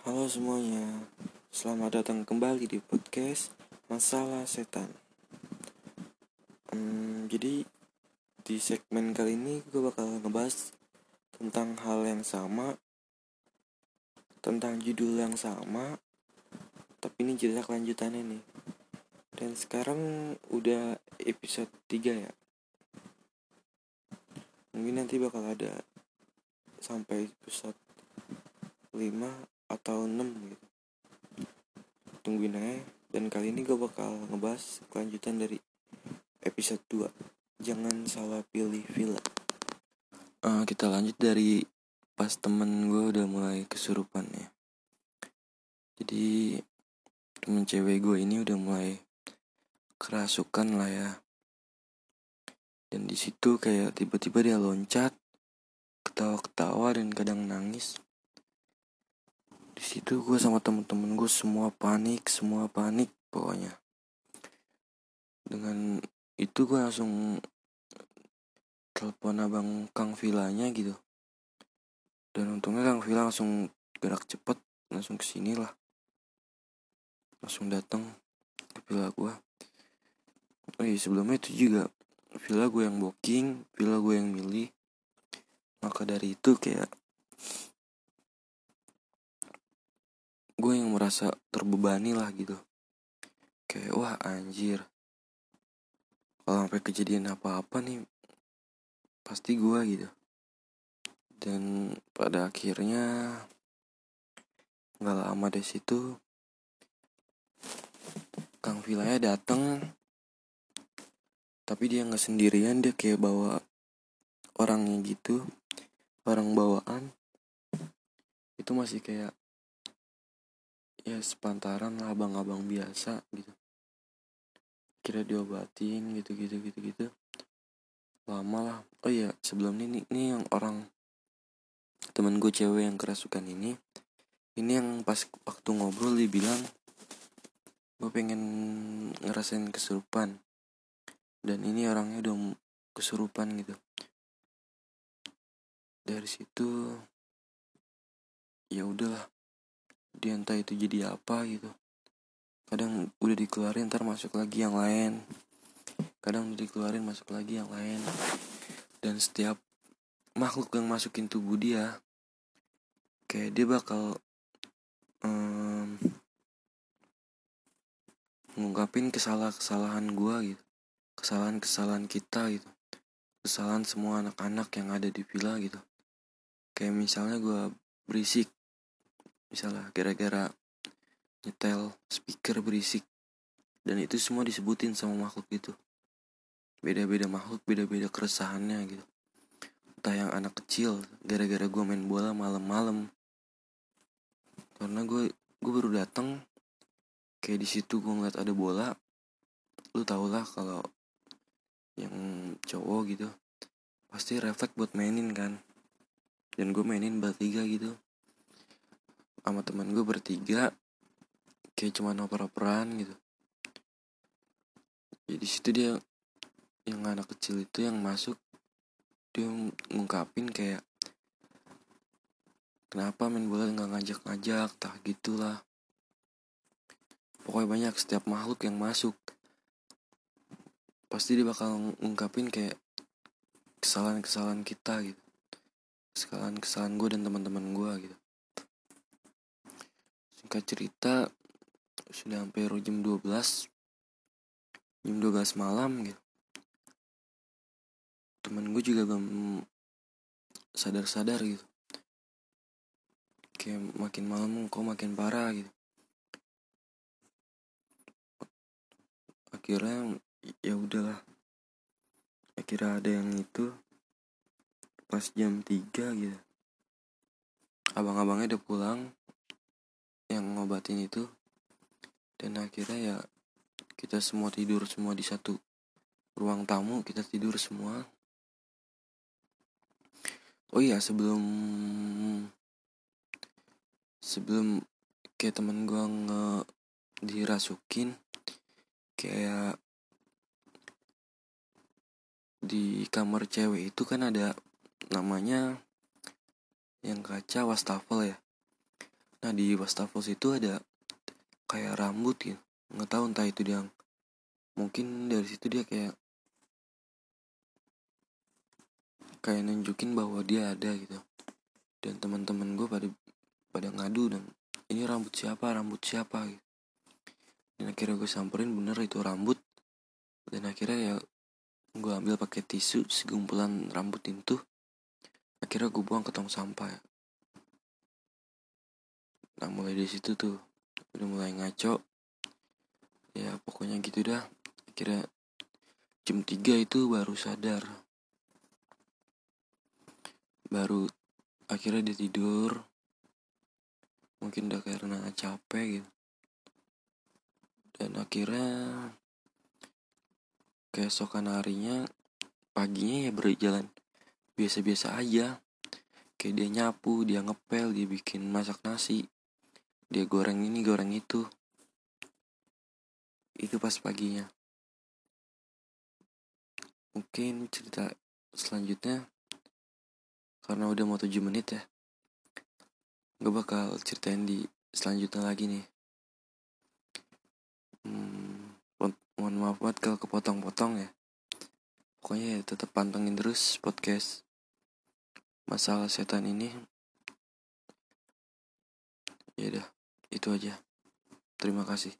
Halo semuanya, selamat datang kembali di podcast Masalah Setan. Hmm, jadi di segmen kali ini gue bakal ngebahas tentang hal yang sama, tentang judul yang sama, tapi ini cerita kelanjutannya nih. Dan sekarang udah episode 3 ya. Mungkin nanti bakal ada sampai episode 5 atau 6 gitu. Tungguin aja. Dan kali ini gue bakal ngebahas kelanjutan dari episode 2 jangan salah pilih villa. Uh, kita lanjut dari pas temen gue udah mulai kesurupan ya. Jadi temen cewek gue ini udah mulai kerasukan lah ya. Dan di situ kayak tiba-tiba dia loncat ketawa-ketawa dan kadang nangis di situ gue sama temen-temen gue semua panik semua panik pokoknya. Dengan itu gue langsung telepon abang Kang Vilanya gitu. Dan untungnya Kang Vila langsung gerak cepet langsung ke sini lah. Langsung datang ke villa gue oh iya sebelumnya itu juga villa gue yang booking villa gue yang milih. Maka dari itu kayak gue yang merasa terbebani lah gitu. Kayak wah anjir. Kalau sampai kejadian apa-apa nih pasti gue gitu. Dan pada akhirnya nggak lama dari situ Kang Vilanya datang tapi dia nggak sendirian dia kayak bawa orangnya gitu orang bawaan. Itu masih kayak ya sepantaran lah abang-abang biasa gitu. Kira diobatin gitu gitu gitu gitu. Lama lah. Oh iya sebelum ini ini yang orang temen gue cewek yang kerasukan ini ini yang pas waktu ngobrol dia bilang gue pengen ngerasain kesurupan. Dan ini orangnya udah kesurupan gitu. Dari situ ya udahlah dia entah itu jadi apa gitu. Kadang udah dikeluarin ntar masuk lagi yang lain. Kadang udah dikeluarin masuk lagi yang lain. Dan setiap makhluk yang masukin tubuh dia kayak dia bakal um, ngungkapin kesalahan-kesalahan gua gitu. Kesalahan-kesalahan kita gitu. Kesalahan semua anak-anak yang ada di villa gitu. Kayak misalnya gua berisik misalnya gara-gara nyetel speaker berisik. Dan itu semua disebutin sama makhluk itu beda-beda makhluk beda-beda keresahannya gitu. Entah yang anak kecil gara-gara gue main bola malam-malam. Karena gue gue baru datang kayak di situ gue ngeliat ada bola lu tau lah kalau yang cowok gitu pasti refleks buat mainin kan. Dan gue mainin bertiga gitu sama teman gue bertiga kayak cuma oper-operan gitu. Jadi situ dia yang anak kecil itu yang masuk dia ngungkapin kayak kenapa main bola nggak ngajak-ngajak? Tak gitulah. Pokoknya banyak setiap makhluk yang masuk. Pasti dia bakal ngungkapin kayak kesalahan-kesalahan kita gitu. Kesalahan-kesalahan gue dan teman-teman gue gitu singkat cerita sudah hampir jam 12 jam 12 malam gitu. Temen gue juga belum sadar-sadar gitu. Kayak makin malam kok makin parah gitu. Akhirnya ya udahlah. Akhirnya ada yang itu pas jam 3 gitu. Abang-abangnya udah pulang yang ngobatin itu. Dan akhirnya ya kita semua tidur semua di satu ruang tamu kita tidur semua. Oh iya sebelum sebelum kayak temen gue nge dirasukin kayak di kamar cewek itu kan ada namanya yang kaca wastafel ya nah di wastafel itu ada kayak rambut gitu nggak tahu entah itu dia mungkin dari situ dia kayak kayak nunjukin bahwa dia ada gitu. Dan teman-teman gue pada pada ngadu dan ini rambut siapa? Rambut siapa? Gitu. Dan akhirnya gue samperin bener itu rambut. Dan akhirnya ya gue ambil pakai tisu segumpulan rambut itu. Akhirnya gue buang ke tong sampah ya. Nah mulai dari situ tuh udah mulai ngaco. Ya pokoknya gitu dah. Akhirnya jam 3 itu baru sadar. Baru akhirnya dia tidur. Mungkin udah karena capek gitu. Dan akhirnya keesokan harinya paginya ya berjalan biasa-biasa aja. Kayak dia nyapu dia ngepel dia bikin masak nasi dia goreng ini goreng itu. Itu pas paginya. Mungkin cerita selanjutnya karena udah mau 7 menit ya gue bakal ceritain di selanjutnya lagi nih. Hmm, mohon maaf banget kalau kepotong-potong ya. Pokoknya ya tetap pantengin terus podcast masalah setan ini. Ya udah itu aja. Terima kasih